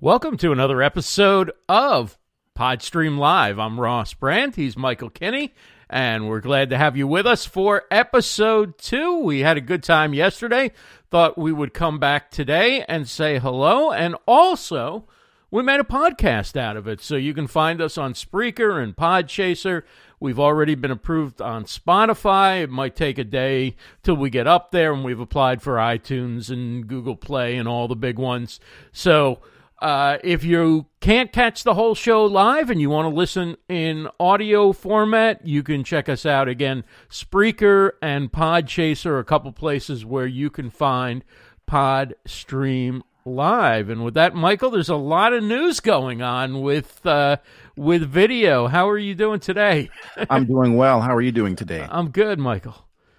Welcome to another episode of Podstream Live. I'm Ross Brand. He's Michael Kinney, and we're glad to have you with us for episode two. We had a good time yesterday. Thought we would come back today and say hello. And also, we made a podcast out of it. So you can find us on Spreaker and Podchaser. We've already been approved on Spotify. It might take a day till we get up there, and we've applied for iTunes and Google Play and all the big ones. So, uh, if you can't catch the whole show live and you want to listen in audio format, you can check us out again. Spreaker and Podchaser, a couple places where you can find Pod Stream Live. And with that, Michael, there's a lot of news going on with uh, with video. How are you doing today? I'm doing well. How are you doing today? I'm good, Michael.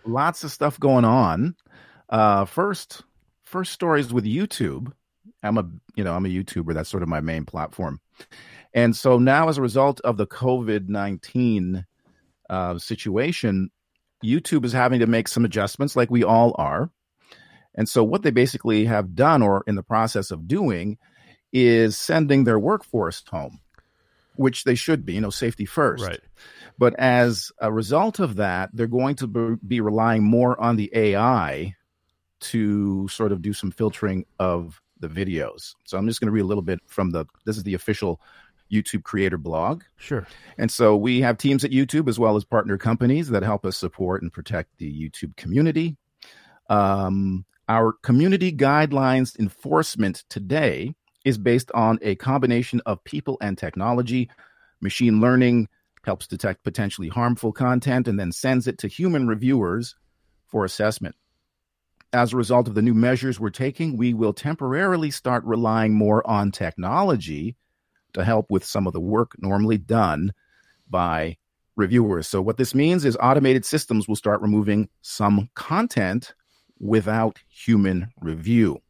Lots of stuff going on. Uh, first, first stories with YouTube. I'm a you know I'm a YouTuber. That's sort of my main platform. And so now, as a result of the COVID nineteen uh, situation, YouTube is having to make some adjustments, like we all are. And so, what they basically have done, or in the process of doing, is sending their workforce home, which they should be. You know, safety first. Right. But as a result of that, they're going to be relying more on the AI to sort of do some filtering of the videos. So I'm just going to read a little bit from the this is the official YouTube creator blog. Sure. And so we have teams at YouTube as well as partner companies that help us support and protect the YouTube community. Um, our community guidelines enforcement today is based on a combination of people and technology. Machine learning helps detect potentially harmful content and then sends it to human reviewers for assessment as a result of the new measures we're taking, we will temporarily start relying more on technology to help with some of the work normally done by reviewers. So, what this means is automated systems will start removing some content without human review.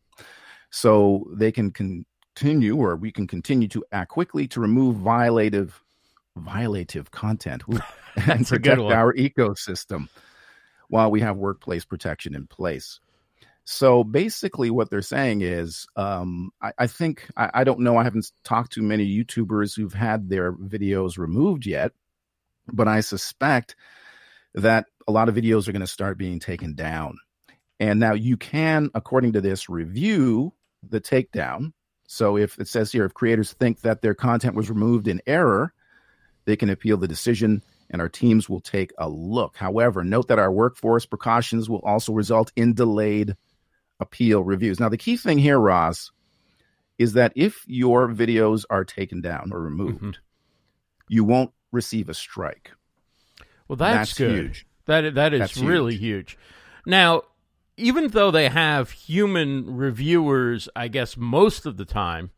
So, they can continue, or we can continue to act quickly to remove violative, violative content and protect our ecosystem while we have workplace protection in place. So basically, what they're saying is, um, I, I, think I, I, don't know. I haven't talked to many YouTubers who've had their videos removed yet, but I suspect that a lot of videos are going to start being taken down. And now you can, according to this, review the takedown. So if it says here, if creators think that their content was removed in error, they can appeal the decision and our teams will take a look. However, note that our workforce precautions will also result in delayed appeal reviews. Now, the key thing here, Ross, is that if your videos are taken down or removed, mm-hmm. you won't receive a strike. Well, that's, that's good. Huge. That that is that's really huge. huge. Now, even though they have human reviewers, I guess most of the time,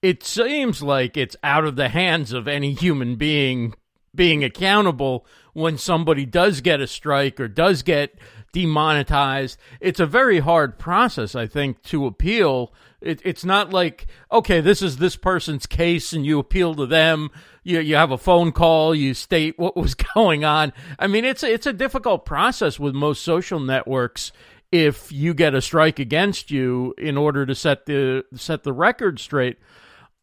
it seems like it's out of the hands of any human being being accountable when somebody does get a strike or does get demonetized. It's a very hard process, I think, to appeal. It, it's not like, okay, this is this person's case and you appeal to them. You, you have a phone call, you state what was going on. I mean, it's a, it's a difficult process with most social networks if you get a strike against you in order to set the set the record straight.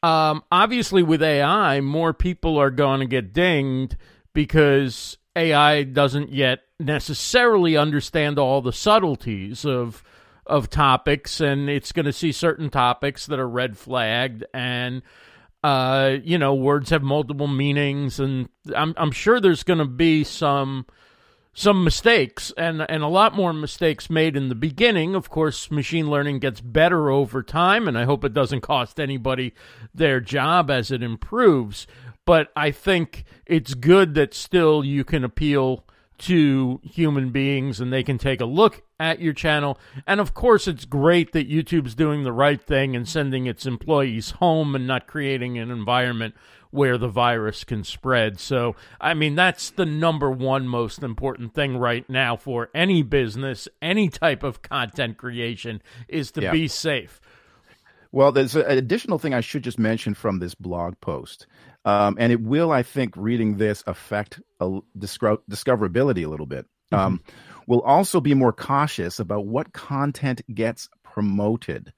Um, obviously, with AI, more people are going to get dinged because AI doesn't yet necessarily understand all the subtleties of of topics, and it's going to see certain topics that are red flagged, and uh, you know, words have multiple meanings, and I'm I'm sure there's going to be some some mistakes and and a lot more mistakes made in the beginning. Of course, machine learning gets better over time, and I hope it doesn't cost anybody their job as it improves but I think it's good that still you can appeal to human beings and they can take a look at your channel. And of course, it's great that YouTube's doing the right thing and sending its employees home and not creating an environment where the virus can spread. So, I mean, that's the number one most important thing right now for any business, any type of content creation is to yeah. be safe. Well, there's an additional thing I should just mention from this blog post. Um, and it will, I think, reading this affect a, disco- discoverability a little bit. Mm-hmm. Um, we'll also be more cautious about what content gets promoted,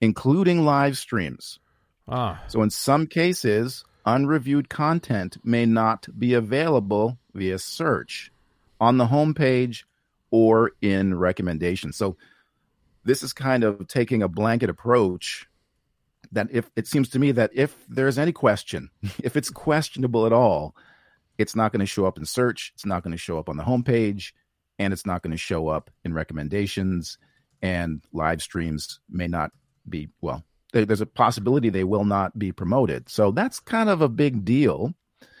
including live streams. Ah. So in some cases, unreviewed content may not be available via search on the homepage or in recommendations. So this is kind of taking a blanket approach that if it seems to me that if there's any question, if it's questionable at all, it's not going to show up in search, it's not going to show up on the homepage, and it's not going to show up in recommendations and live streams may not be well there's a possibility they will not be promoted. So that's kind of a big deal.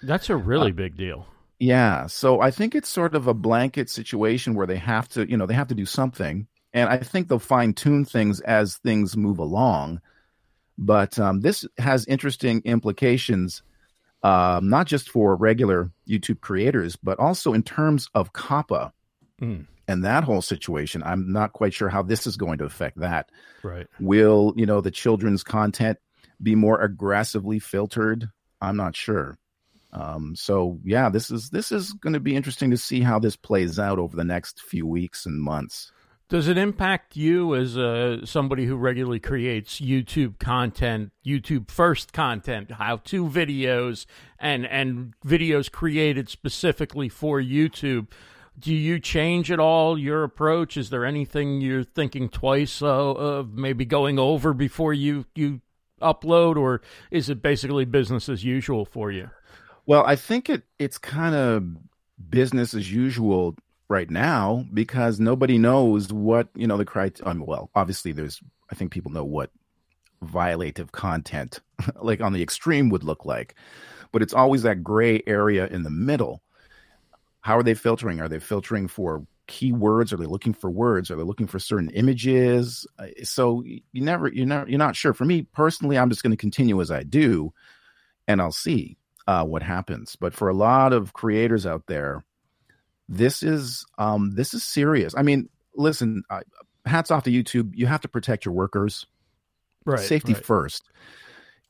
That's a really uh, big deal. yeah so i think it's sort of a blanket situation where they have to you know they have to do something and i think they'll fine tune things as things move along but um, this has interesting implications um, not just for regular youtube creators but also in terms of COPPA mm. and that whole situation. I'm not quite sure how this is going to affect that. Right. Will, you know, the children's content be more aggressively filtered? I'm not sure. Um, so yeah, this is this is going to be interesting to see how this plays out over the next few weeks and months. Does it impact you as uh, somebody who regularly creates YouTube content, YouTube first content, how to videos, and and videos created specifically for YouTube? do you change at all your approach? Is there anything you're thinking twice uh, of maybe going over before you you upload, or is it basically business as usual for you? Well, I think it it's kind of business as usual right now because nobody knows what you know the criteria. Well, obviously, there's I think people know what violative content, like on the extreme, would look like, but it's always that gray area in the middle how are they filtering? Are they filtering for keywords? Are they looking for words? Are they looking for certain images? So you never, you're not, you're not sure. For me personally, I'm just going to continue as I do, and I'll see uh, what happens. But for a lot of creators out there, this is um, this is serious. I mean, listen, uh, hats off to YouTube. You have to protect your workers. Right, safety right. first.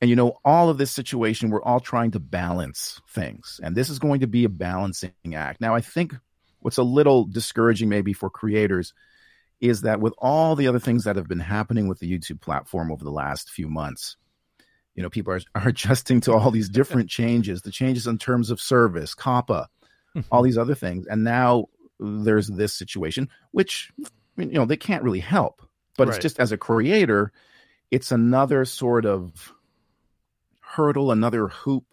And you know, all of this situation, we're all trying to balance things. And this is going to be a balancing act. Now, I think what's a little discouraging maybe for creators is that with all the other things that have been happening with the YouTube platform over the last few months, you know, people are, are adjusting to all these different changes, the changes in terms of service, COPPA, all these other things. And now there's this situation, which, you know, they can't really help. But right. it's just as a creator, it's another sort of hurdle, another hoop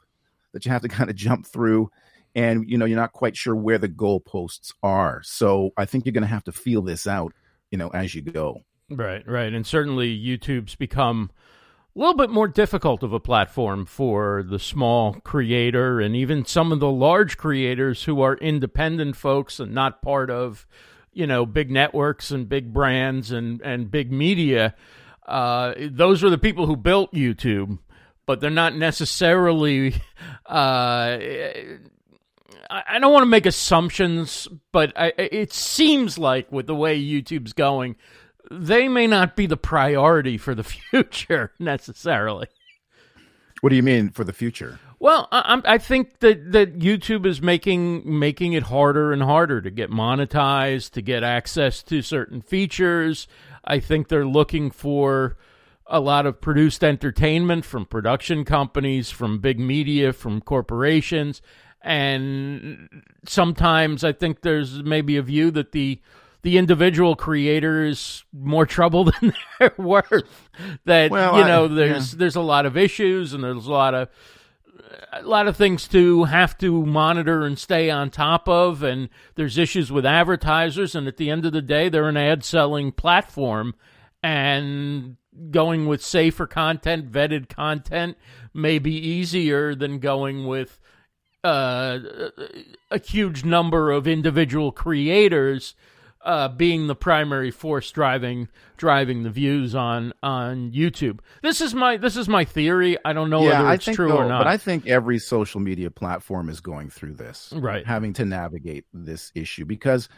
that you have to kind of jump through. And, you know, you're not quite sure where the goalposts are. So I think you're going to have to feel this out, you know, as you go. Right, right. And certainly YouTube's become a little bit more difficult of a platform for the small creator and even some of the large creators who are independent folks and not part of, you know, big networks and big brands and, and big media. Uh, those were the people who built YouTube but they're not necessarily. Uh, I don't want to make assumptions, but I, it seems like with the way YouTube's going, they may not be the priority for the future necessarily. What do you mean for the future? Well, I, I think that, that YouTube is making making it harder and harder to get monetized, to get access to certain features. I think they're looking for a lot of produced entertainment from production companies, from big media, from corporations. And sometimes I think there's maybe a view that the the individual creator is more trouble than they're worth. That well, you know, I, there's yeah. there's a lot of issues and there's a lot of a lot of things to have to monitor and stay on top of and there's issues with advertisers and at the end of the day they're an ad selling platform and going with safer content, vetted content, may be easier than going with uh, a huge number of individual creators uh, being the primary force driving driving the views on on YouTube. This is my this is my theory. I don't know yeah, whether it's true though, or not. But I think every social media platform is going through this, right? Having to navigate this issue because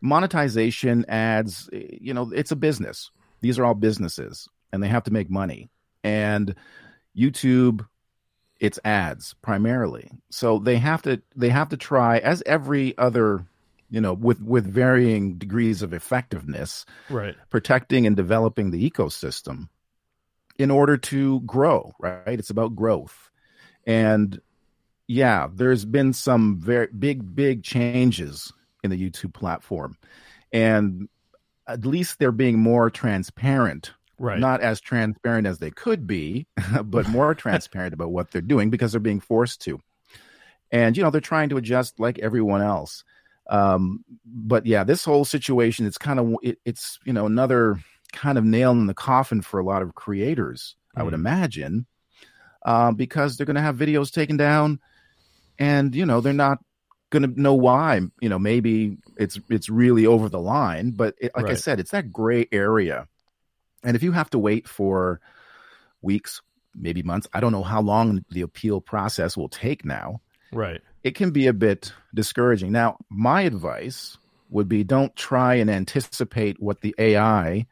monetization ads, you know, it's a business these are all businesses and they have to make money. And YouTube it's ads primarily. So they have to they have to try as every other you know with with varying degrees of effectiveness right protecting and developing the ecosystem in order to grow, right? It's about growth. And yeah, there's been some very big, big changes in the YouTube platform. And at least they're being more transparent. Right. Not as transparent as they could be, but more transparent about what they're doing because they're being forced to. And, you know, they're trying to adjust like everyone else. Um, but yeah, this whole situation, it's kind of, it, it's, you know, another kind of nail in the coffin for a lot of creators, mm. I would mm-hmm. imagine, uh, because they're going to have videos taken down and, you know, they're not going to know why. You know, maybe it's it's really over the line, but it, like right. I said, it's that gray area. And if you have to wait for weeks, maybe months, I don't know how long the appeal process will take now. Right. It can be a bit discouraging. Now, my advice would be don't try and anticipate what the AI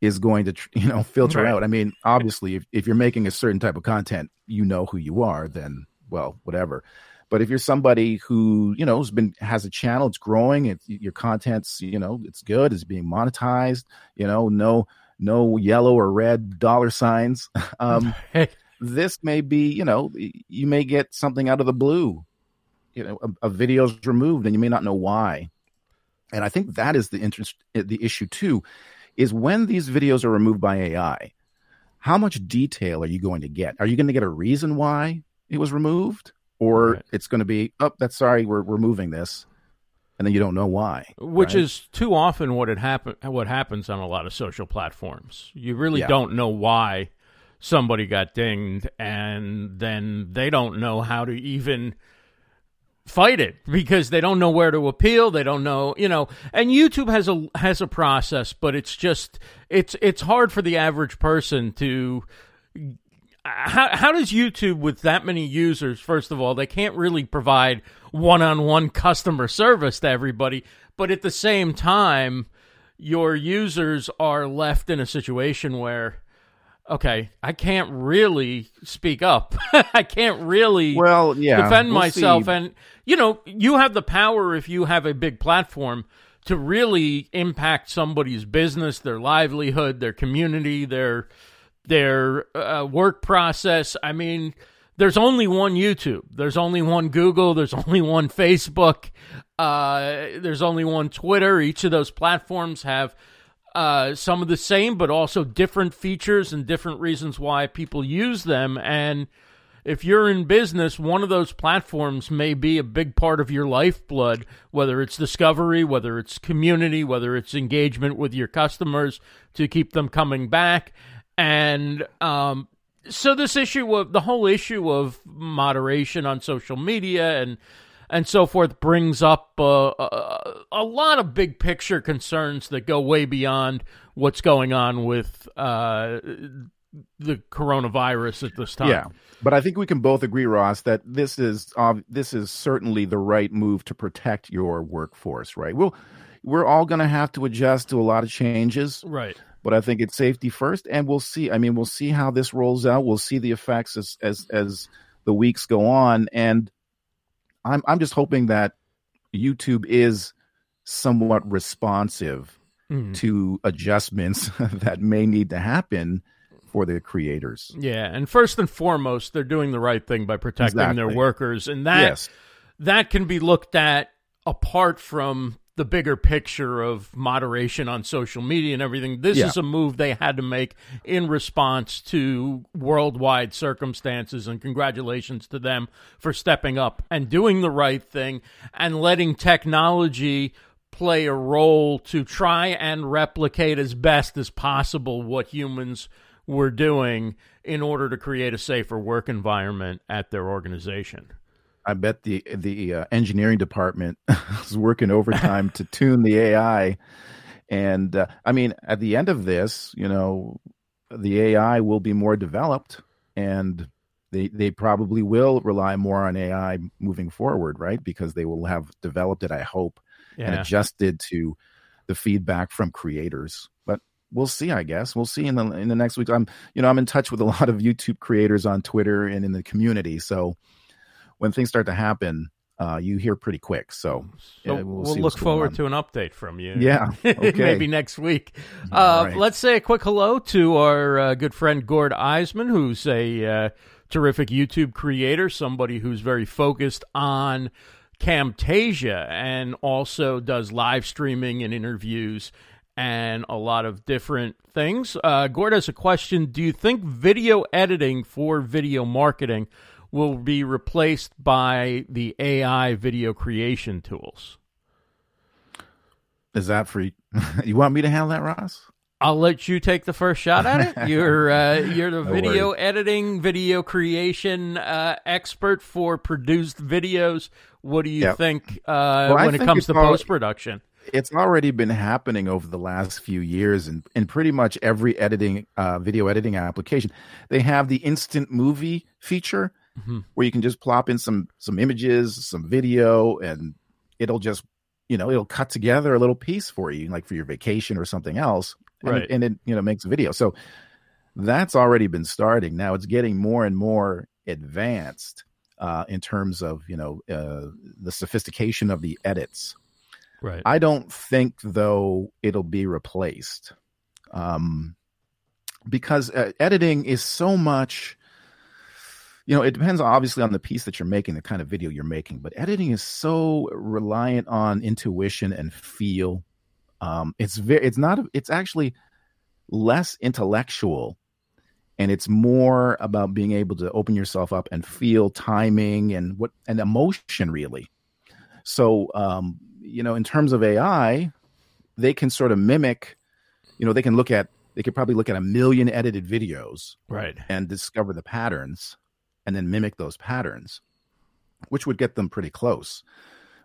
is going to you know filter right. out. I mean, obviously, if, if you're making a certain type of content, you know who you are. Then, well, whatever. But if you're somebody who you know has been has a channel, it's growing, it's your content's you know it's good, it's being monetized. You know, no no yellow or red dollar signs. Um, this may be you know you may get something out of the blue. You know, a, a video's removed, and you may not know why. And I think that is the interest, the issue too, is when these videos are removed by AI. How much detail are you going to get? Are you going to get a reason why it was removed? or right. it's going to be, oh, that's sorry, we're we're this, and then you don't know why. Which right? is too often what it happen what happens on a lot of social platforms. You really yeah. don't know why somebody got dinged, and then they don't know how to even fight it because they don't know where to appeal they don't know you know and youtube has a has a process but it's just it's it's hard for the average person to how how does YouTube with that many users? First of all, they can't really provide one-on-one customer service to everybody, but at the same time, your users are left in a situation where okay, I can't really speak up. I can't really well, yeah, defend we'll myself see. and you know, you have the power if you have a big platform to really impact somebody's business, their livelihood, their community, their their uh, work process. I mean, there's only one YouTube, there's only one Google, there's only one Facebook, uh, there's only one Twitter. Each of those platforms have uh, some of the same, but also different features and different reasons why people use them. And if you're in business, one of those platforms may be a big part of your lifeblood, whether it's discovery, whether it's community, whether it's engagement with your customers to keep them coming back. And um, so this issue of the whole issue of moderation on social media and and so forth brings up uh, a, a, lot of big picture concerns that go way beyond what's going on with uh, the coronavirus at this time. Yeah, but I think we can both agree, Ross, that this is uh, this is certainly the right move to protect your workforce. Right? We'll we're all going to have to adjust to a lot of changes. Right but I think it's safety first, and we'll see. I mean, we'll see how this rolls out. We'll see the effects as as as the weeks go on, and I'm I'm just hoping that YouTube is somewhat responsive mm. to adjustments that may need to happen for the creators. Yeah, and first and foremost, they're doing the right thing by protecting exactly. their workers, and that yes. that can be looked at apart from the bigger picture of moderation on social media and everything. This yeah. is a move they had to make in response to worldwide circumstances, and congratulations to them for stepping up and doing the right thing and letting technology play a role to try and replicate as best as possible what humans were doing in order to create a safer work environment at their organization. I bet the the uh, engineering department is working overtime to tune the AI. And uh, I mean, at the end of this, you know, the AI will be more developed, and they they probably will rely more on AI moving forward, right? Because they will have developed it, I hope, yeah. and adjusted to the feedback from creators. But we'll see. I guess we'll see in the in the next week. I'm you know I'm in touch with a lot of YouTube creators on Twitter and in the community, so when things start to happen, uh, you hear pretty quick. So, so we'll, we'll look forward to an update from you. Yeah, okay. maybe next week. Uh, right. Let's say a quick hello to our uh, good friend Gord Eisman, who's a uh, terrific YouTube creator, somebody who's very focused on Camtasia and also does live streaming and interviews and a lot of different things. Uh, Gord has a question Do you think video editing for video marketing will be replaced by the AI video creation tools? Is that for you? want me to handle that, Ross? I'll let you take the first shot at it. You're uh, you're the no video worries. editing, video creation uh, expert for produced videos. What do you yep. think uh, well, when it comes to post production? It's already been happening over the last few years, and in pretty much every editing uh, video editing application, they have the instant movie feature mm-hmm. where you can just plop in some some images, some video, and it'll just you know it'll cut together a little piece for you, like for your vacation or something else, and, right. it, and it you know makes a video. So that's already been starting. Now it's getting more and more advanced uh, in terms of you know uh, the sophistication of the edits. Right. I don't think though it'll be replaced, um, because uh, editing is so much. You know, it depends obviously on the piece that you're making, the kind of video you're making, but editing is so reliant on intuition and feel. Um, it's very, it's not, it's actually less intellectual and it's more about being able to open yourself up and feel timing and what and emotion really. So um, you know in terms of ai they can sort of mimic you know they can look at they could probably look at a million edited videos right. and discover the patterns and then mimic those patterns which would get them pretty close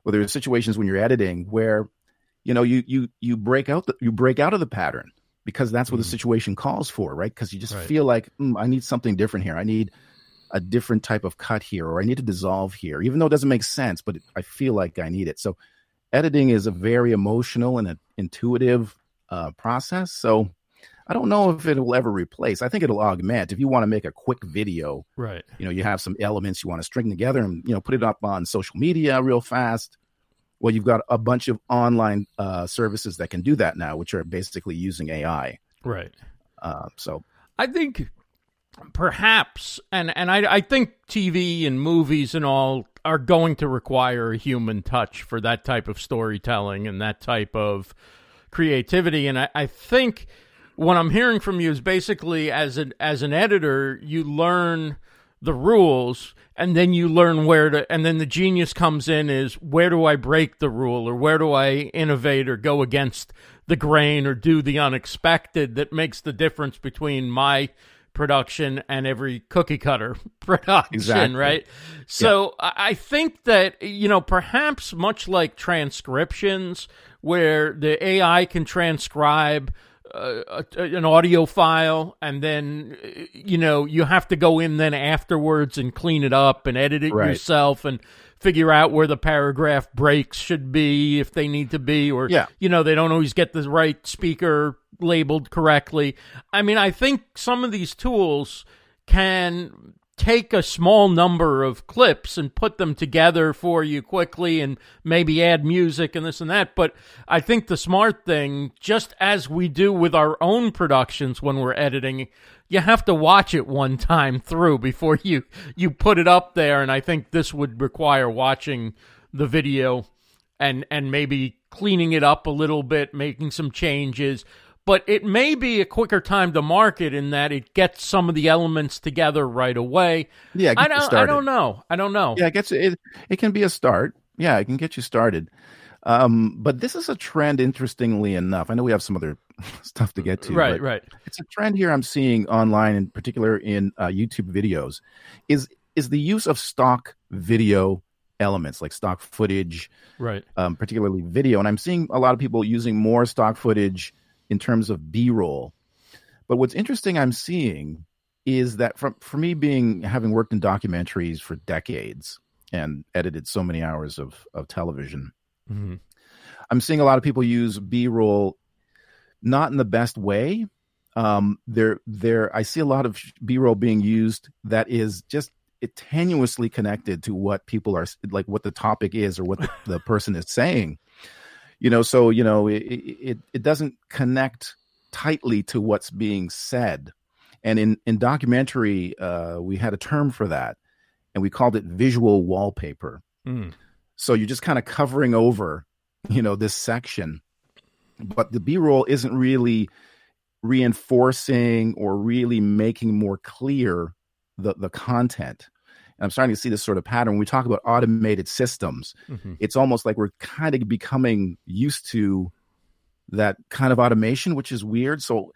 well there are situations when you're editing where you know you you you break out the, you break out of the pattern because that's what mm. the situation calls for, right? Because you just right. feel like mm, I need something different here. I need a different type of cut here, or I need to dissolve here, even though it doesn't make sense, but I feel like I need it. So, editing is a very emotional and intuitive uh, process. So, I don't know if it will ever replace. I think it'll augment. If you want to make a quick video, right? You know, you have some elements you want to string together and you know put it up on social media real fast well, you've got a bunch of online uh, services that can do that now, which are basically using AI. Right. Uh, so I think perhaps, and and I I think TV and movies and all are going to require a human touch for that type of storytelling and that type of creativity. And I, I think what I'm hearing from you is basically as an as an editor, you learn the rules and then you learn where to and then the genius comes in is where do i break the rule or where do i innovate or go against the grain or do the unexpected that makes the difference between my production and every cookie cutter production exactly. right so yeah. i think that you know perhaps much like transcriptions where the ai can transcribe uh, an audio file and then you know you have to go in then afterwards and clean it up and edit it right. yourself and figure out where the paragraph breaks should be if they need to be or yeah. you know they don't always get the right speaker labeled correctly i mean i think some of these tools can take a small number of clips and put them together for you quickly and maybe add music and this and that. But I think the smart thing, just as we do with our own productions when we're editing, you have to watch it one time through before you, you put it up there. And I think this would require watching the video and, and maybe cleaning it up a little bit, making some changes, but it may be a quicker time to market in that it gets some of the elements together right away. Yeah, I don't. I don't know. I don't know. Yeah, it gets it. It can be a start. Yeah, it can get you started. Um, but this is a trend, interestingly enough. I know we have some other stuff to get to. Right, right. It's a trend here I'm seeing online, in particular in uh, YouTube videos, is is the use of stock video elements like stock footage, right? Um, particularly video, and I'm seeing a lot of people using more stock footage in terms of b-roll but what's interesting i'm seeing is that from for me being having worked in documentaries for decades and edited so many hours of of television mm-hmm. i'm seeing a lot of people use b-roll not in the best way um there there i see a lot of b-roll being used that is just tenuously connected to what people are like, what the topic is, or what the, the person is saying. You know, so you know, it, it it doesn't connect tightly to what's being said. And in in documentary, uh, we had a term for that, and we called it visual wallpaper. Mm. So you're just kind of covering over, you know, this section, but the B roll isn't really reinforcing or really making more clear the the content. And I'm starting to see this sort of pattern. When we talk about automated systems, mm-hmm. it's almost like we're kind of becoming used to that kind of automation, which is weird. So,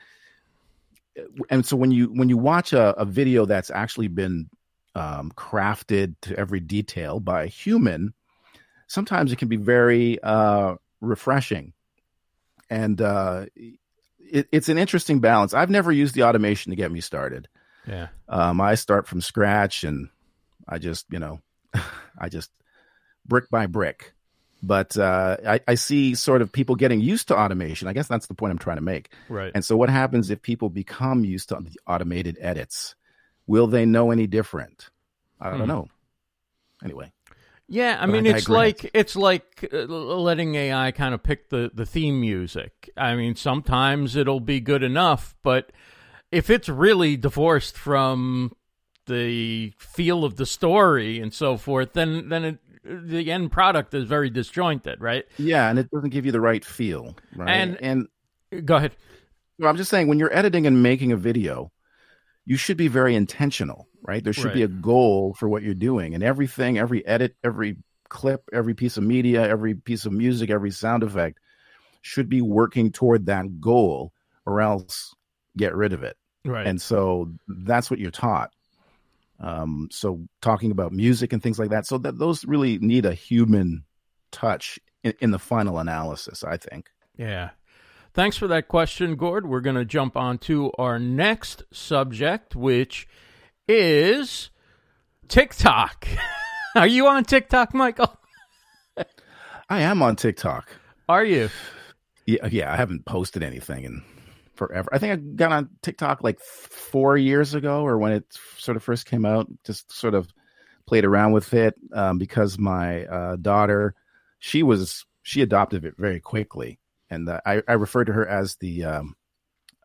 and so when you when you watch a, a video that's actually been um, crafted to every detail by a human, sometimes it can be very uh, refreshing, and uh, it, it's an interesting balance. I've never used the automation to get me started. Yeah. Um, I start from scratch and I just, you know, I just brick by brick. But uh, I, I see sort of people getting used to automation. I guess that's the point I'm trying to make. Right. And so, what happens if people become used to the automated edits? Will they know any different? I don't hmm. know. Anyway. Yeah, I mean, I it's like it's like uh, letting AI kind of pick the the theme music. I mean, sometimes it'll be good enough, but if it's really divorced from the feel of the story and so forth, then then it, the end product is very disjointed, right? Yeah, and it doesn't give you the right feel, right? And and go ahead. Well, I'm just saying when you're editing and making a video, you should be very intentional, right? There should right. be a goal for what you're doing, and everything, every edit, every clip, every piece of media, every piece of music, every sound effect should be working toward that goal, or else get rid of it. Right. And so that's what you're taught. Um, so talking about music and things like that, so that those really need a human touch in, in the final analysis, I think. Yeah. Thanks for that question, Gord. We're going to jump on to our next subject, which is TikTok. Are you on TikTok, Michael? I am on TikTok. Are you? Yeah, yeah. I haven't posted anything in forever. I think I got on TikTok like four years ago, or when it sort of first came out. Just sort of played around with it um, because my uh, daughter, she was she adopted it very quickly, and uh, I, I refer to her as the um,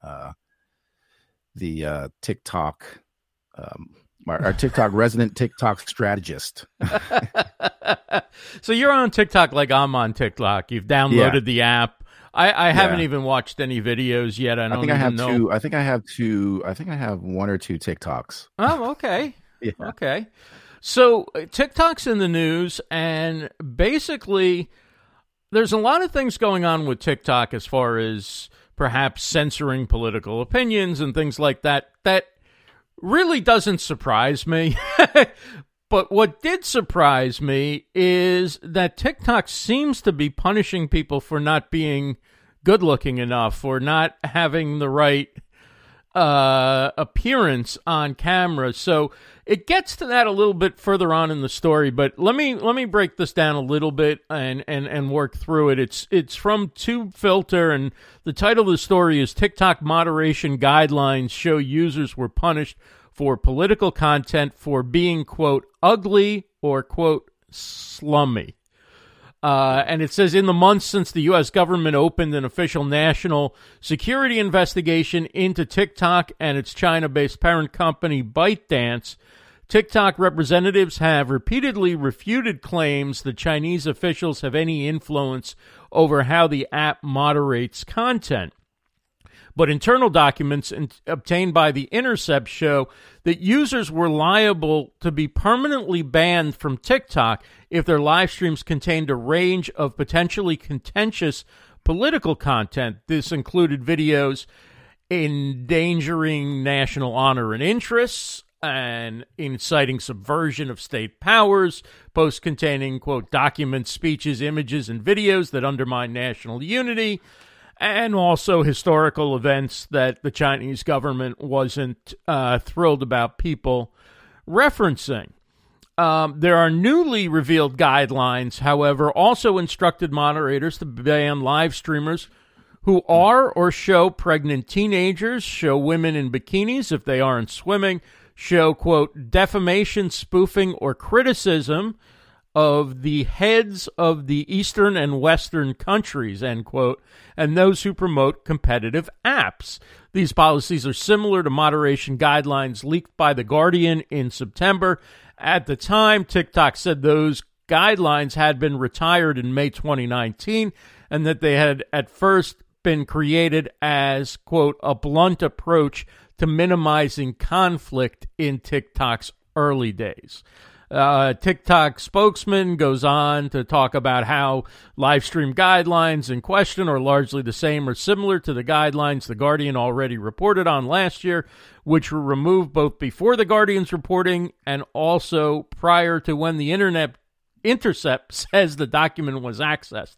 uh, the uh, TikTok um, our, our, TikTok resident TikTok strategist. so you're on TikTok like I'm on TikTok. You've downloaded yeah. the app. I, I haven't even watched any videos yet. I, I think I have know. two. I think I have two. I think I have one or two TikToks. Oh, okay. yeah. Okay. So uh, TikTok's in the news, and basically there's a lot of things going on with TikTok as far as perhaps censoring political opinions and things like that. That really doesn't surprise me. but what did surprise me is that TikTok seems to be punishing people for not being good looking enough or not having the right uh, appearance on camera. So it gets to that a little bit further on in the story, but let me let me break this down a little bit and and and work through it. It's it's from TubeFilter, and the title of the story is TikTok moderation guidelines show users were punished for political content for being quote ugly or quote slummy. Uh, and it says in the months since the U.S. government opened an official national security investigation into TikTok and its China based parent company ByteDance, TikTok representatives have repeatedly refuted claims that Chinese officials have any influence over how the app moderates content. But internal documents in, obtained by The Intercept show that users were liable to be permanently banned from TikTok if their live streams contained a range of potentially contentious political content. This included videos endangering national honor and interests and inciting subversion of state powers, posts containing, quote, documents, speeches, images, and videos that undermine national unity, and also historical events that the Chinese government wasn't uh, thrilled about people referencing. Um, there are newly revealed guidelines, however, also instructed moderators to ban live streamers who are or show pregnant teenagers, show women in bikinis if they aren't swimming, show, quote, defamation, spoofing, or criticism of the heads of the Eastern and Western countries, end quote, and those who promote competitive apps. These policies are similar to moderation guidelines leaked by The Guardian in September. At the time, TikTok said those guidelines had been retired in May 2019 and that they had at first been created as, quote, a blunt approach to minimizing conflict in TikTok's early days. Uh, TikTok spokesman goes on to talk about how live stream guidelines in question are largely the same or similar to the guidelines The Guardian already reported on last year, which were removed both before The Guardian's reporting and also prior to when the Internet Intercept says the document was accessed.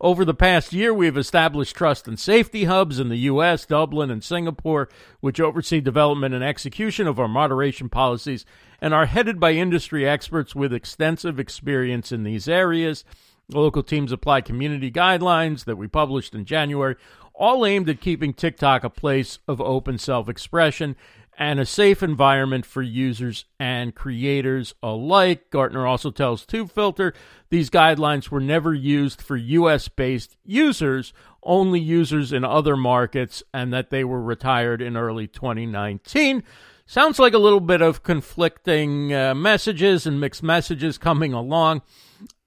Over the past year, we have established trust and safety hubs in the U.S., Dublin, and Singapore, which oversee development and execution of our moderation policies and are headed by industry experts with extensive experience in these areas. Local teams apply community guidelines that we published in January, all aimed at keeping TikTok a place of open self expression and a safe environment for users and creators alike. Gartner also tells TubeFilter these guidelines were never used for US based users, only users in other markets, and that they were retired in early 2019. Sounds like a little bit of conflicting uh, messages and mixed messages coming along.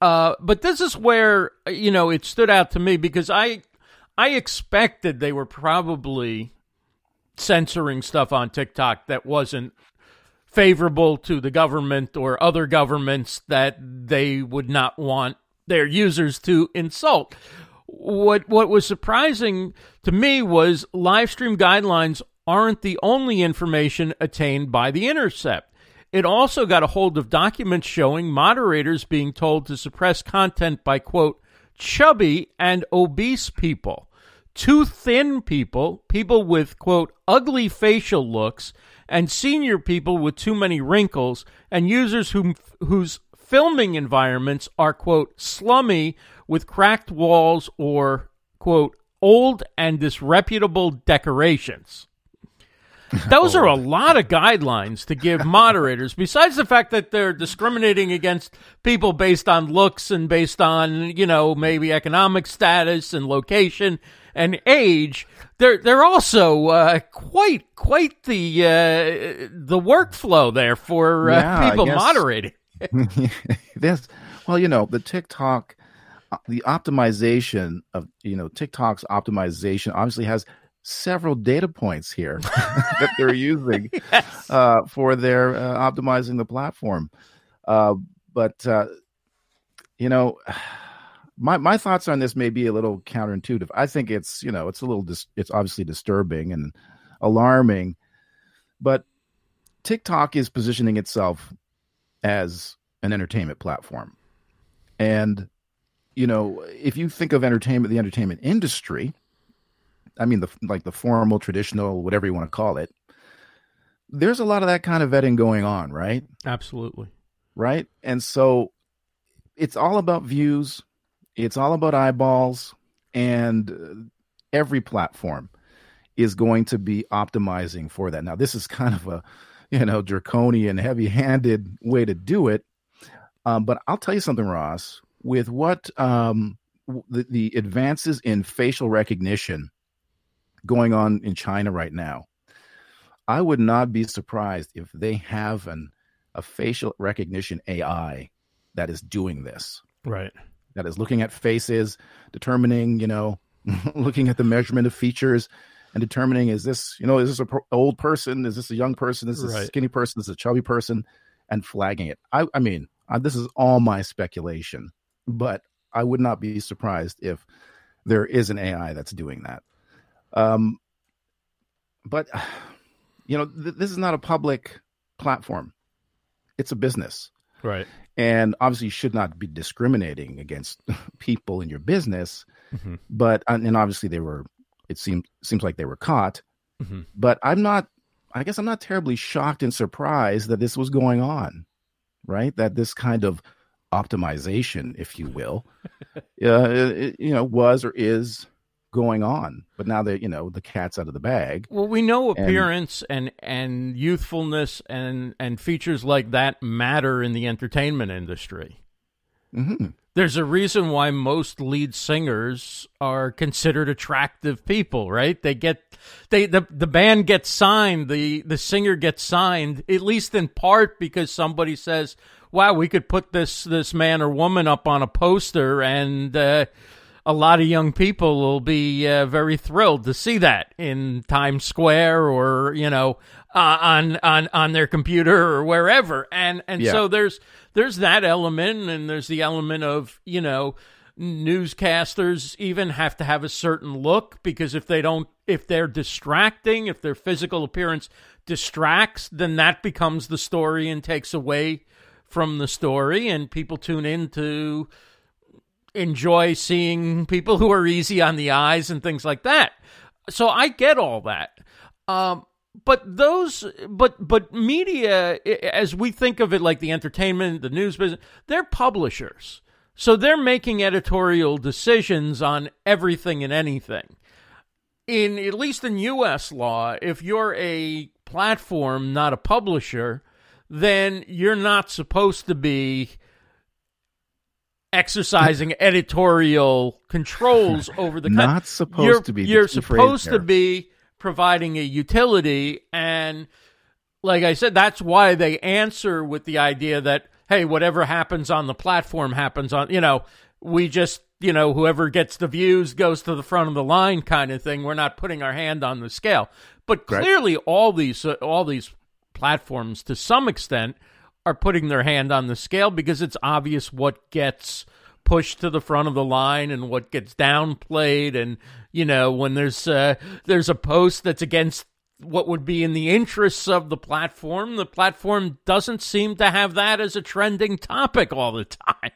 Uh, but this is where, you know, it stood out to me because I I expected they were probably censoring stuff on TikTok that wasn't favorable to the government or other governments that they would not want their users to insult. What what was surprising to me was live stream guidelines aren't the only information attained by the intercept. It also got a hold of documents showing moderators being told to suppress content by quote chubby and obese people too thin people, people with, quote, ugly facial looks, and senior people with too many wrinkles, and users who, whose filming environments are, quote, slummy with cracked walls or, quote, old and disreputable decorations. Those are a lot of guidelines to give moderators, besides the fact that they're discriminating against people based on looks and based on, you know, maybe economic status and location and age, they're they're also uh, quite quite the uh, the workflow there for uh, yeah, people moderating. yes, well, you know, the TikTok, uh, the optimization of you know TikTok's optimization obviously has several data points here that they're using yes. uh, for their uh, optimizing the platform. Uh, but uh, you know, my my thoughts on this may be a little counterintuitive. I think it's you know it's a little dis- it's obviously disturbing and alarming, but TikTok is positioning itself as an entertainment platform, and you know if you think of entertainment, the entertainment industry, I mean the like the formal, traditional, whatever you want to call it. There's a lot of that kind of vetting going on, right? Absolutely. Right, and so it's all about views it's all about eyeballs, and every platform is going to be optimizing for that. Now, this is kind of a you know draconian, heavy-handed way to do it, um, but I'll tell you something, Ross. With what um, the, the advances in facial recognition going on in China right now, I would not be surprised if they have an a facial recognition AI that is doing this. Right that is looking at faces, determining, you know, looking at the measurement of features and determining is this, you know, is this a pro- old person? Is this a young person? Is this right. a skinny person? Is this a chubby person? And flagging it. I, I mean, I, this is all my speculation, but I would not be surprised if there is an AI that's doing that. Um, but you know, th- this is not a public platform; it's a business, right? and obviously you should not be discriminating against people in your business mm-hmm. but and obviously they were it seems seems like they were caught mm-hmm. but i'm not i guess i'm not terribly shocked and surprised that this was going on right that this kind of optimization if you will uh, it, you know was or is going on. But now that you know the cat's out of the bag. Well, we know appearance and and, and youthfulness and and features like that matter in the entertainment industry. Mm-hmm. There's a reason why most lead singers are considered attractive people, right? They get they the the band gets signed, the the singer gets signed at least in part because somebody says, "Wow, we could put this this man or woman up on a poster and uh, a lot of young people will be uh, very thrilled to see that in Times Square or you know uh, on on on their computer or wherever. And and yeah. so there's there's that element, and there's the element of you know newscasters even have to have a certain look because if they don't if they're distracting if their physical appearance distracts then that becomes the story and takes away from the story and people tune in to enjoy seeing people who are easy on the eyes and things like that. So I get all that. Um, but those but but media as we think of it like the entertainment the news business they're publishers so they're making editorial decisions on everything and anything in at least in US law if you're a platform not a publisher then you're not supposed to be exercising editorial controls over the not supposed you're, to be you're supposed to be providing a utility and like i said that's why they answer with the idea that hey whatever happens on the platform happens on you know we just you know whoever gets the views goes to the front of the line kind of thing. We're not putting our hand on the scale. But clearly right. all these uh, all these platforms to some extent are putting their hand on the scale because it's obvious what gets pushed to the front of the line and what gets downplayed. And you know when there's uh, there's a post that's against what would be in the interests of the platform the platform doesn't seem to have that as a trending topic all the time.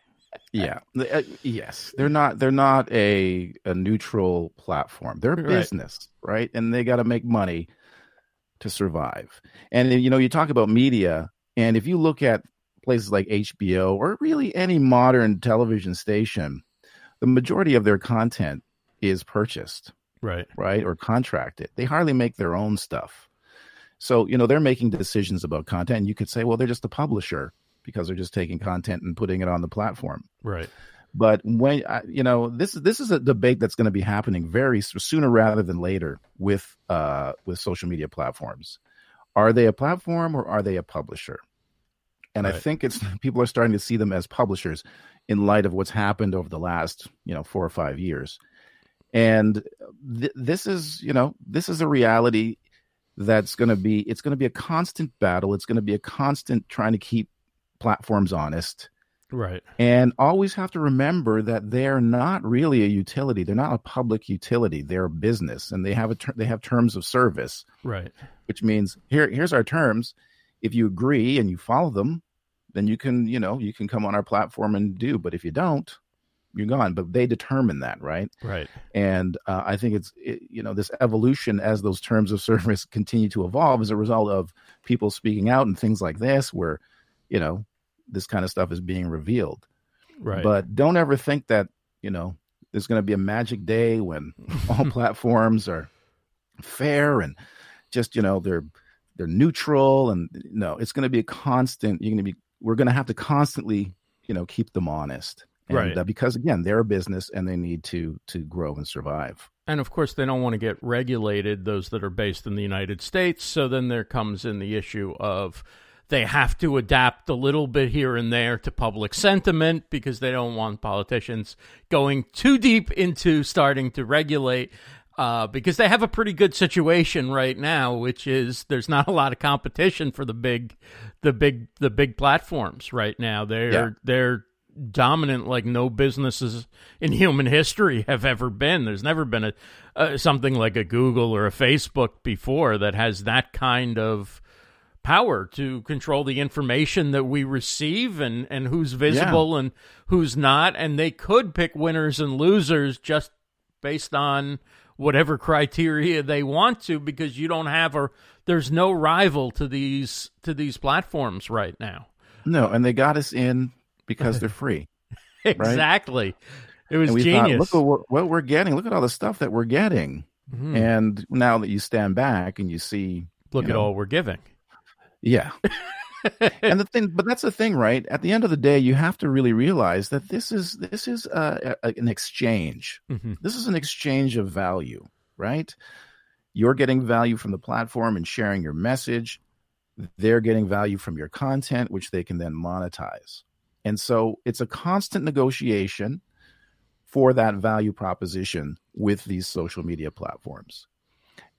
Yeah. Uh, yes. They're not they're not a a neutral platform. They're a business right, right? and they got to make money to survive. And you know you talk about media and if you look at places like HBO or really any modern television station, the majority of their content is purchased. Right. Right. Or contracted. They hardly make their own stuff. So, you know, they're making decisions about content. You could say, well, they're just a publisher because they're just taking content and putting it on the platform. Right. But when you know this this is a debate that's going to be happening very sooner rather than later with uh with social media platforms. Are they a platform or are they a publisher? And right. I think it's people are starting to see them as publishers in light of what's happened over the last, you know, four or five years. And th- this is, you know, this is a reality that's going to be it's going to be a constant battle. It's going to be a constant trying to keep platforms honest. Right. And always have to remember that they're not really a utility. They're not a public utility. They're a business and they have a ter- they have terms of service. Right. Which means here here's our terms. If you agree and you follow them, then you can, you know, you can come on our platform and do. But if you don't, you're gone. But they determine that, right? Right. And uh, I think it's, it, you know, this evolution as those terms of service continue to evolve as a result of people speaking out and things like this, where, you know, this kind of stuff is being revealed. Right. But don't ever think that, you know, there's going to be a magic day when all platforms are fair and just, you know, they're they're neutral and no, it's going to be a constant. You're going to be we're going to have to constantly, you know, keep them honest. And, right. Uh, because again, they're a business and they need to to grow and survive. And of course, they don't want to get regulated. Those that are based in the United States. So then there comes in the issue of they have to adapt a little bit here and there to public sentiment because they don't want politicians going too deep into starting to regulate uh, because they have a pretty good situation right now, which is there's not a lot of competition for the big, the big, the big platforms right now. They're yeah. they're dominant like no businesses in human history have ever been. There's never been a, a something like a Google or a Facebook before that has that kind of power to control the information that we receive and, and who's visible yeah. and who's not. And they could pick winners and losers just based on whatever criteria they want to because you don't have a there's no rival to these to these platforms right now. No, and they got us in because they're free. exactly. Right? It was genius. Thought, look at what we're getting. Look at all the stuff that we're getting. Mm-hmm. And now that you stand back and you see, look you at all we're giving. Yeah. and the thing, but that's the thing, right? At the end of the day, you have to really realize that this is this is uh, a, an exchange. Mm-hmm. This is an exchange of value, right? You're getting value from the platform and sharing your message. They're getting value from your content, which they can then monetize. And so it's a constant negotiation for that value proposition with these social media platforms.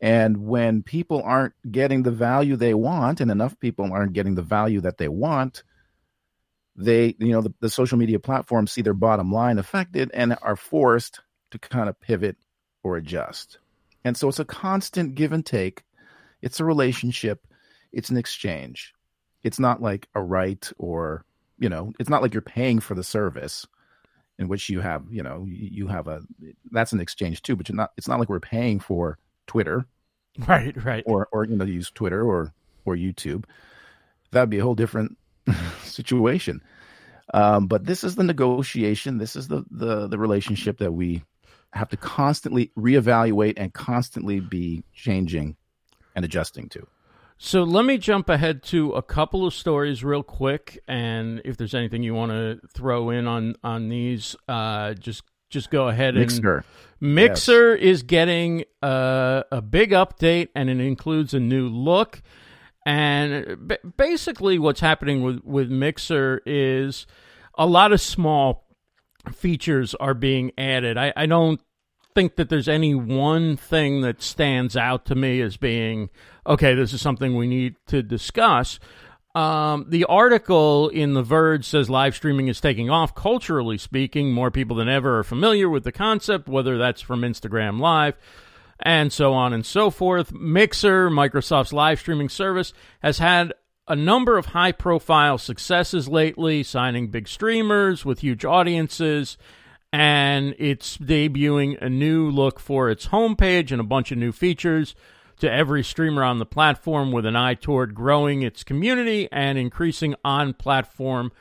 And when people aren't getting the value they want, and enough people aren't getting the value that they want, they, you know, the, the social media platforms see their bottom line affected and are forced to kind of pivot or adjust. And so it's a constant give and take. It's a relationship. It's an exchange. It's not like a right or, you know, it's not like you're paying for the service in which you have, you know, you have a that's an exchange too, but you're not it's not like we're paying for Twitter. Right, right. Or or you know, use Twitter or or YouTube. That'd be a whole different situation. Um, but this is the negotiation. This is the, the the relationship that we have to constantly reevaluate and constantly be changing and adjusting to. So let me jump ahead to a couple of stories real quick, and if there's anything you want to throw in on on these, uh, just just go ahead Mixer. and Mixer yes. is getting a, a big update, and it includes a new look. And uh, b- basically, what's happening with with Mixer is a lot of small features are being added. I, I don't think that there's any one thing that stands out to me as being okay. This is something we need to discuss. Um, the article in The Verge says live streaming is taking off. Culturally speaking, more people than ever are familiar with the concept, whether that's from Instagram Live and so on and so forth. Mixer, Microsoft's live streaming service, has had a number of high profile successes lately, signing big streamers with huge audiences. And it's debuting a new look for its homepage and a bunch of new features to every streamer on the platform with an eye toward growing its community and increasing on platform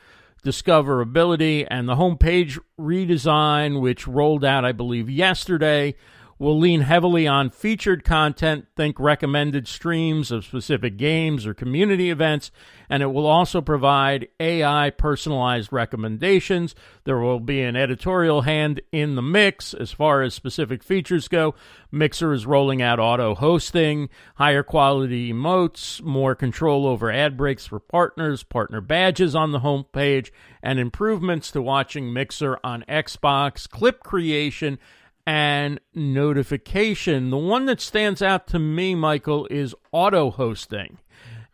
discoverability. And the homepage redesign, which rolled out, I believe, yesterday, will lean heavily on featured content, think recommended streams of specific games or community events, and it will also provide AI personalized recommendations. There will be an editorial hand in the mix as far as specific features go. Mixer is rolling out auto hosting, higher quality emotes, more control over ad breaks for partners, partner badges on the homepage, and improvements to watching Mixer on Xbox, clip creation, and notification. The one that stands out to me, Michael, is auto hosting.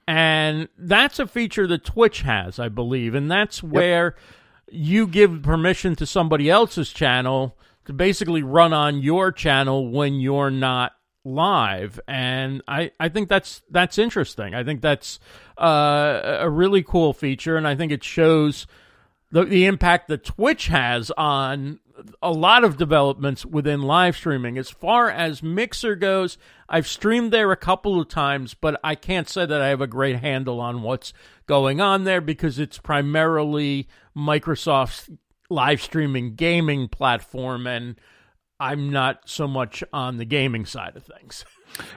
And that's a feature that Twitch has, I believe. And that's where yep. you give permission to somebody else's channel to basically run on your channel when you're not live and i i think that's that's interesting i think that's uh, a really cool feature and i think it shows the, the impact that twitch has on a lot of developments within live streaming. As far as Mixer goes, I've streamed there a couple of times, but I can't say that I have a great handle on what's going on there because it's primarily Microsoft's live streaming gaming platform, and I'm not so much on the gaming side of things.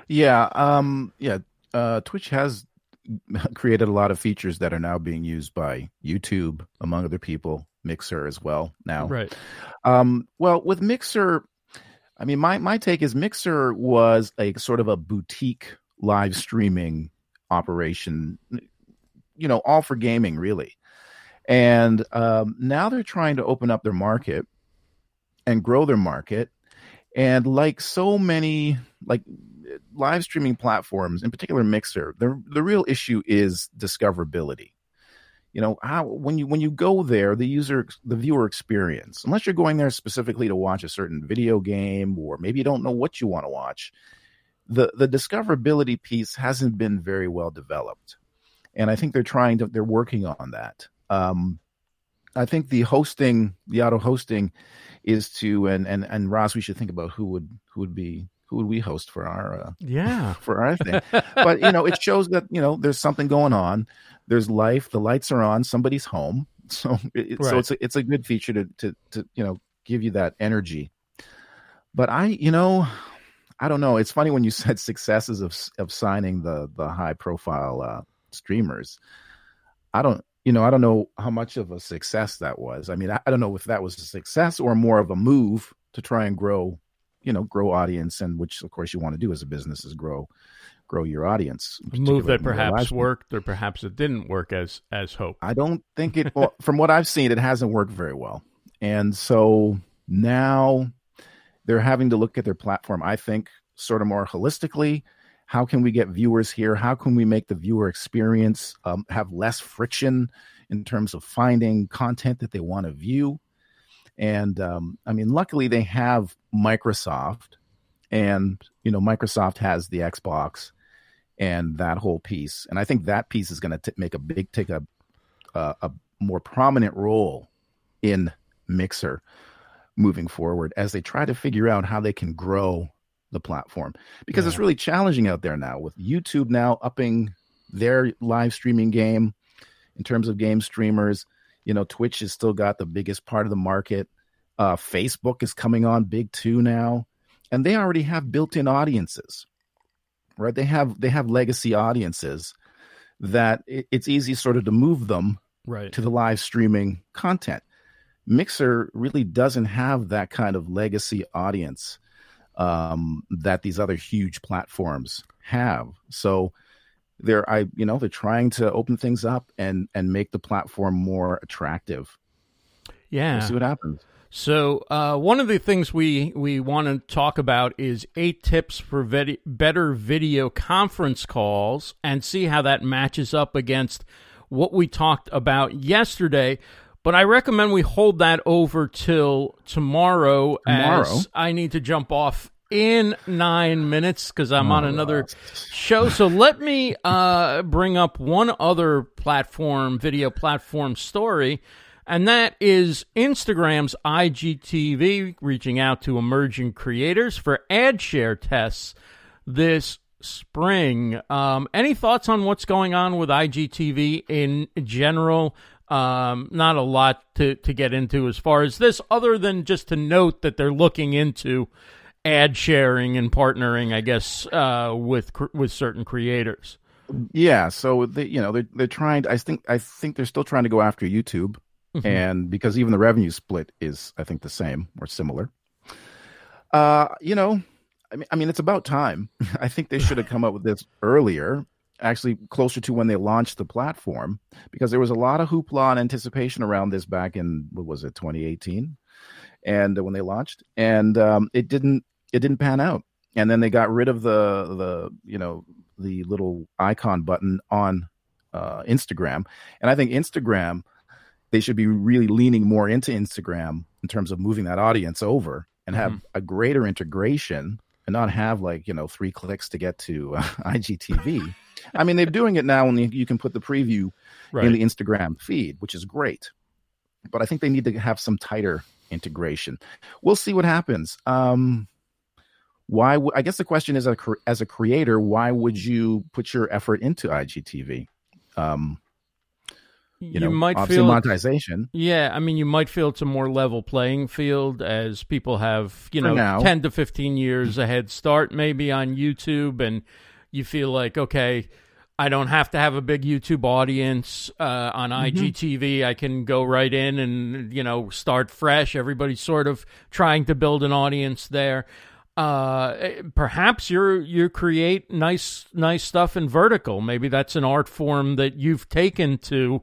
Yeah, um, yeah. Uh, Twitch has created a lot of features that are now being used by YouTube, among other people. Mixer as well now. Right. Um, well, with Mixer, I mean, my my take is Mixer was a sort of a boutique live streaming operation, you know, all for gaming, really. And um, now they're trying to open up their market and grow their market. And like so many, like live streaming platforms, in particular Mixer, the the real issue is discoverability. You know how when you when you go there the user the viewer experience unless you're going there specifically to watch a certain video game or maybe you don't know what you want to watch the the discoverability piece hasn't been very well developed. And i think they're trying to they're working on that. Um i think the hosting the auto hosting is to and and and ross we should think about who would who would be who would we host for our uh, yeah for our thing but you know it shows that you know there's something going on there's life the lights are on somebody's home so it, right. so it's a, it's a good feature to, to to you know give you that energy. But I, you know, I don't know. It's funny when you said successes of of signing the the high profile uh, streamers. I don't, you know, I don't know how much of a success that was. I mean, I, I don't know if that was a success or more of a move to try and grow, you know, grow audience, and which of course you want to do as a business is grow grow your audience. A move that perhaps worked or perhaps it didn't work as as hoped. I don't think it. well, from what I've seen, it hasn't worked very well, and so now they're having to look at their platform. I think sort of more holistically. How can we get viewers here? How can we make the viewer experience um, have less friction in terms of finding content that they want to view? And um, I mean, luckily they have Microsoft, and you know Microsoft has the Xbox and that whole piece. And I think that piece is going to make a big take a uh, a more prominent role in Mixer moving forward as they try to figure out how they can grow the platform because yeah. it's really challenging out there now with YouTube now upping their live streaming game in terms of game streamers. You know, Twitch has still got the biggest part of the market. Uh, Facebook is coming on big too now, and they already have built-in audiences right? They have they have legacy audiences that it, it's easy sort of to move them right to the live streaming content. Mixer really doesn't have that kind of legacy audience um, that these other huge platforms have. So they're I you know they're trying to open things up and and make the platform more attractive. Yeah, we'll see what happens. So, uh, one of the things we, we want to talk about is eight tips for vid- better video conference calls and see how that matches up against what we talked about yesterday. But I recommend we hold that over till tomorrow, tomorrow? as I need to jump off in nine minutes because I'm on another show. So let me uh, bring up one other platform, video platform story and that is Instagram's IGTV reaching out to emerging creators for ad share tests this spring. Um, any thoughts on what's going on with IGTV in general? Um, not a lot to, to get into as far as this, other than just to note that they're looking into ad sharing and partnering, I guess, uh, with with certain creators. Yeah, so they, you know, they're they're trying. To, I think I think they're still trying to go after YouTube. Mm-hmm. And because even the revenue split is, I think, the same or similar. Uh, you know, I mean, I mean, it's about time. I think they should have come up with this earlier, actually closer to when they launched the platform, because there was a lot of hoopla and anticipation around this back in what was it, 2018, and uh, when they launched, and um, it didn't, it didn't pan out. And then they got rid of the the you know the little icon button on uh, Instagram, and I think Instagram they should be really leaning more into Instagram in terms of moving that audience over and have mm-hmm. a greater integration and not have like you know three clicks to get to uh, IGTV. I mean, they're doing it now, and you can put the preview right. in the Instagram feed, which is great. But I think they need to have some tighter integration. We'll see what happens. Um, why? W- I guess the question is, as a creator, why would you put your effort into IGTV? Um, you, know, might feel monetization. Yeah, I mean, you might feel it's a more level playing field as people have, you know, now. ten to fifteen years ahead start maybe on YouTube, and you feel like, okay, I don't have to have a big YouTube audience uh, on mm-hmm. IGTV. I can go right in and you know start fresh. Everybody's sort of trying to build an audience there. Uh, perhaps you're you create nice nice stuff in vertical. Maybe that's an art form that you've taken to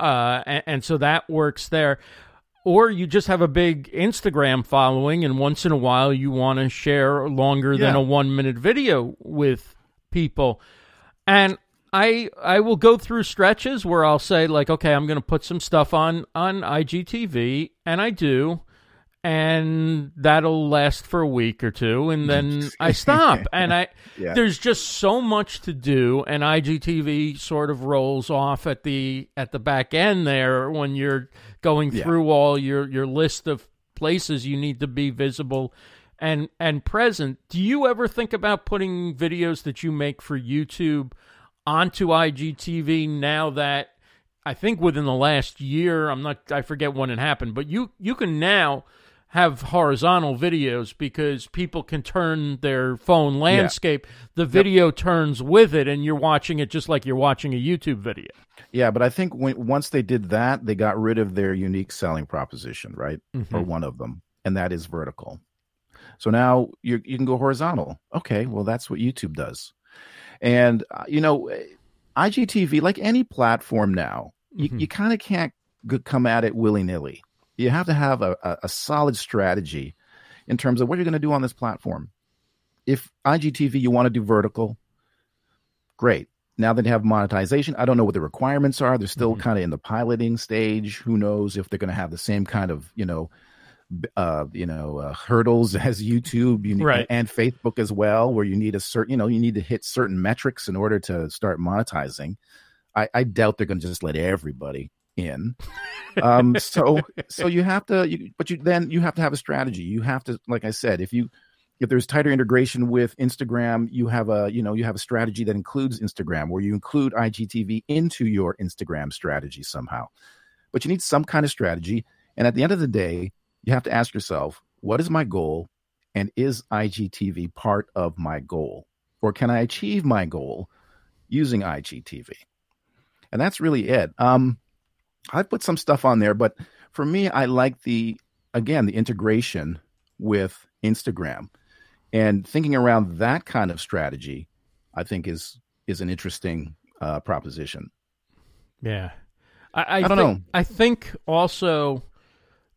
uh, and, and so that works there. Or you just have a big Instagram following, and once in a while you want to share longer yeah. than a one minute video with people. And I I will go through stretches where I'll say like, okay, I'm going to put some stuff on on IGTV, and I do, and that'll last for a week or two and then I stop and I yeah. there's just so much to do and IGTV sort of rolls off at the at the back end there when you're going through yeah. all your your list of places you need to be visible and and present do you ever think about putting videos that you make for YouTube onto IGTV now that I think within the last year I'm not I forget when it happened but you you can now have horizontal videos because people can turn their phone landscape. Yeah. The video yep. turns with it, and you're watching it just like you're watching a YouTube video. Yeah, but I think when, once they did that, they got rid of their unique selling proposition, right? Mm-hmm. Or one of them, and that is vertical. So now you you can go horizontal. Okay, well that's what YouTube does, and uh, you know, IGTV, like any platform now, mm-hmm. you, you kind of can't come at it willy nilly you have to have a, a, solid strategy in terms of what you're going to do on this platform. If IGTV, you want to do vertical, great. Now that they have monetization, I don't know what the requirements are. They're still mm-hmm. kind of in the piloting stage. Who knows if they're going to have the same kind of, you know, uh, you know, uh, hurdles as YouTube you need, right. and Facebook as well, where you need a certain, you know, you need to hit certain metrics in order to start monetizing. I, I doubt they're going to just let everybody in. Um, so so you have to, you, but you then you have to have a strategy. You have to, like I said, if you if there's tighter integration with Instagram, you have a you know you have a strategy that includes Instagram, where you include IGTV into your Instagram strategy somehow. But you need some kind of strategy, and at the end of the day, you have to ask yourself, what is my goal, and is IGTV part of my goal, or can I achieve my goal using IGTV? And that's really it. Um, I put some stuff on there, but for me, I like the again the integration with Instagram and thinking around that kind of strategy. I think is is an interesting uh, proposition. Yeah, I, I, I don't think, know. I think also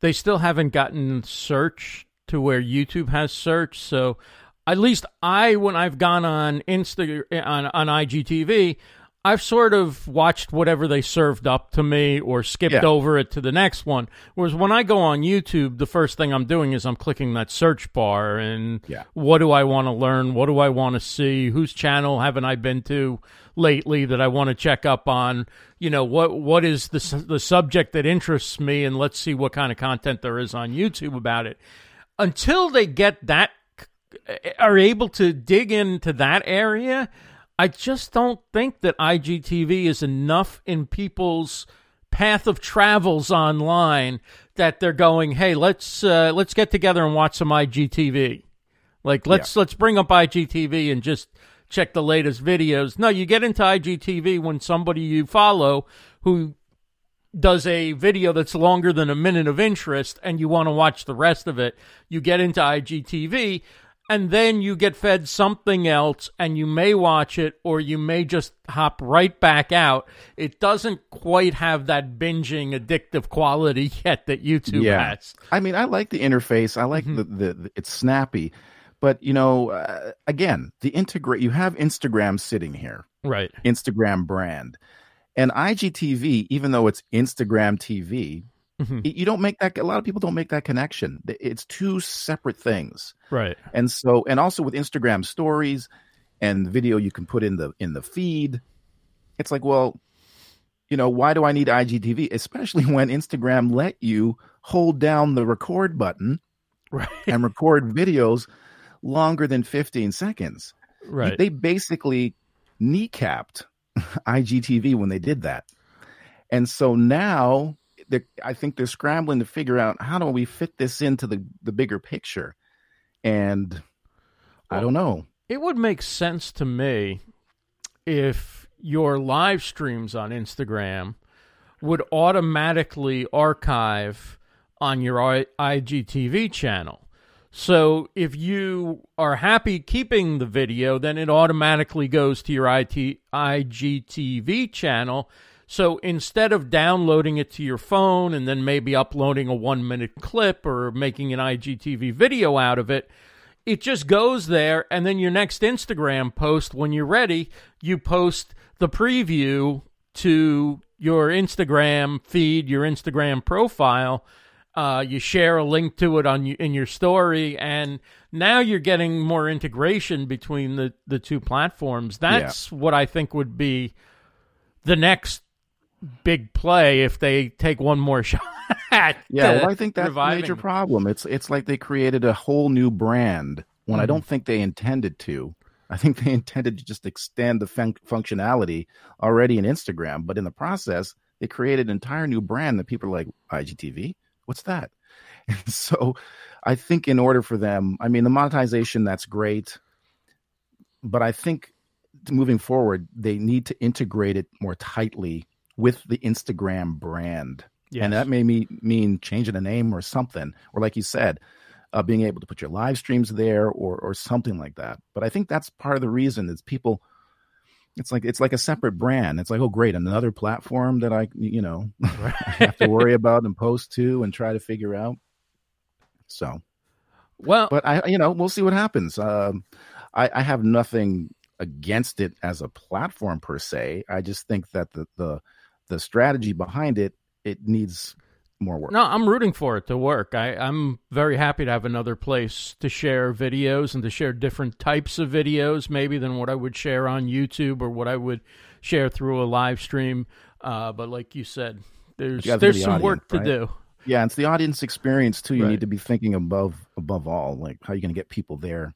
they still haven't gotten search to where YouTube has search. So at least I, when I've gone on Insta on on IGTV, I've sort of watched whatever they served up to me or skipped yeah. over it to the next one. Whereas when I go on YouTube, the first thing I'm doing is I'm clicking that search bar and yeah. what do I want to learn? What do I want to see? Whose channel haven't I been to lately that I want to check up on? You know, what what is the the subject that interests me and let's see what kind of content there is on YouTube about it. Until they get that are able to dig into that area, I just don't think that IGTV is enough in people's path of travels online that they're going, "Hey, let's uh, let's get together and watch some IGTV." Like let's yeah. let's bring up IGTV and just check the latest videos. No, you get into IGTV when somebody you follow who does a video that's longer than a minute of interest and you want to watch the rest of it. You get into IGTV and then you get fed something else and you may watch it or you may just hop right back out. It doesn't quite have that binging addictive quality yet that YouTube yeah. has. I mean, I like the interface. I like mm-hmm. the, the, the, it's snappy. But, you know, uh, again, the integrate you have Instagram sitting here. Right. Instagram brand. And IGTV, even though it's Instagram TV, Mm-hmm. You don't make that. A lot of people don't make that connection. It's two separate things, right? And so, and also with Instagram stories and video you can put in the in the feed, it's like, well, you know, why do I need IGTV? Especially when Instagram let you hold down the record button, right, and record videos longer than 15 seconds. Right. They basically kneecapped IGTV when they did that. And so now I think they're scrambling to figure out how do we fit this into the the bigger picture, and I don't know. It would make sense to me if your live streams on Instagram would automatically archive on your IGTV channel. So if you are happy keeping the video, then it automatically goes to your IT, IGTV channel so instead of downloading it to your phone and then maybe uploading a one minute clip or making an IGTV video out of it, it just goes there. And then your next Instagram post, when you're ready, you post the preview to your Instagram feed, your Instagram profile. Uh, you share a link to it on in your story, and now you're getting more integration between the, the two platforms. That's yeah. what I think would be the next big play if they take one more shot. yeah, well, I think that's a major problem. It's it's like they created a whole new brand when mm I mm-hmm. don't think they intended to. I think they intended to just extend the fun- functionality already in Instagram, but in the process, they created an entire new brand that people are like IGTV. What's what's that? And so I think in order for them, I mean, the monetization, that's great. But I think moving forward, they need to integrate it more tightly with the Instagram brand. Yes. And that may mean changing the name or something. Or like you said, uh, being able to put your live streams there or or something like that. But I think that's part of the reason is people. It's like it's like a separate brand. It's like oh great, another platform that I you know right. I have to worry about and post to and try to figure out. So, well, but I you know we'll see what happens. Um, I, I have nothing against it as a platform per se. I just think that the the the strategy behind it it needs more work. No, I'm rooting for it to work. I, I'm very happy to have another place to share videos and to share different types of videos, maybe than what I would share on YouTube or what I would share through a live stream. Uh, but like you said, there's you there's the some audience, work to right? do. Yeah, it's the audience experience too. You right. need to be thinking above above all, like how are you going to get people there?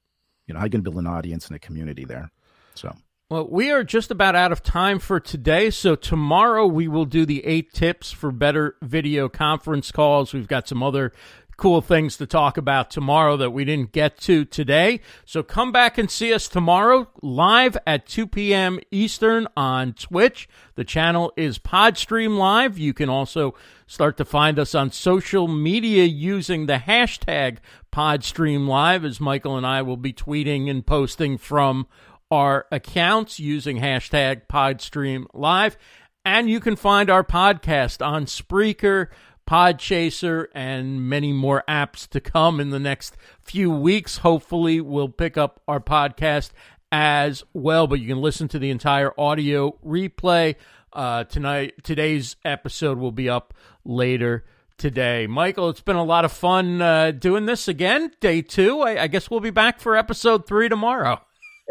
You know, how are you going to build an audience and a community there? So well, we are just about out of time for today. So, tomorrow we will do the eight tips for better video conference calls. We've got some other cool things to talk about tomorrow that we didn't get to today. So, come back and see us tomorrow live at 2 p.m. Eastern on Twitch. The channel is Podstream Live. You can also start to find us on social media using the hashtag Podstream Live, as Michael and I will be tweeting and posting from our accounts using hashtag Podstream Live. And you can find our podcast on Spreaker, Podchaser, and many more apps to come in the next few weeks. Hopefully, we'll pick up our podcast as well, but you can listen to the entire audio replay. Uh, tonight, today's episode will be up later today. Michael, it's been a lot of fun uh, doing this again. Day two. I, I guess we'll be back for episode three tomorrow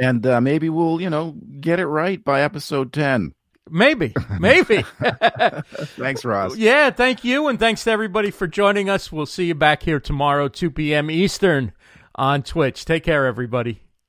and uh, maybe we'll you know get it right by episode 10 maybe. Maybe. Thanks ross yeah thank you and thanks to everybody for joining us. We'll see you back here tomorrow 2 p.m eastern on twitch. Take care everybody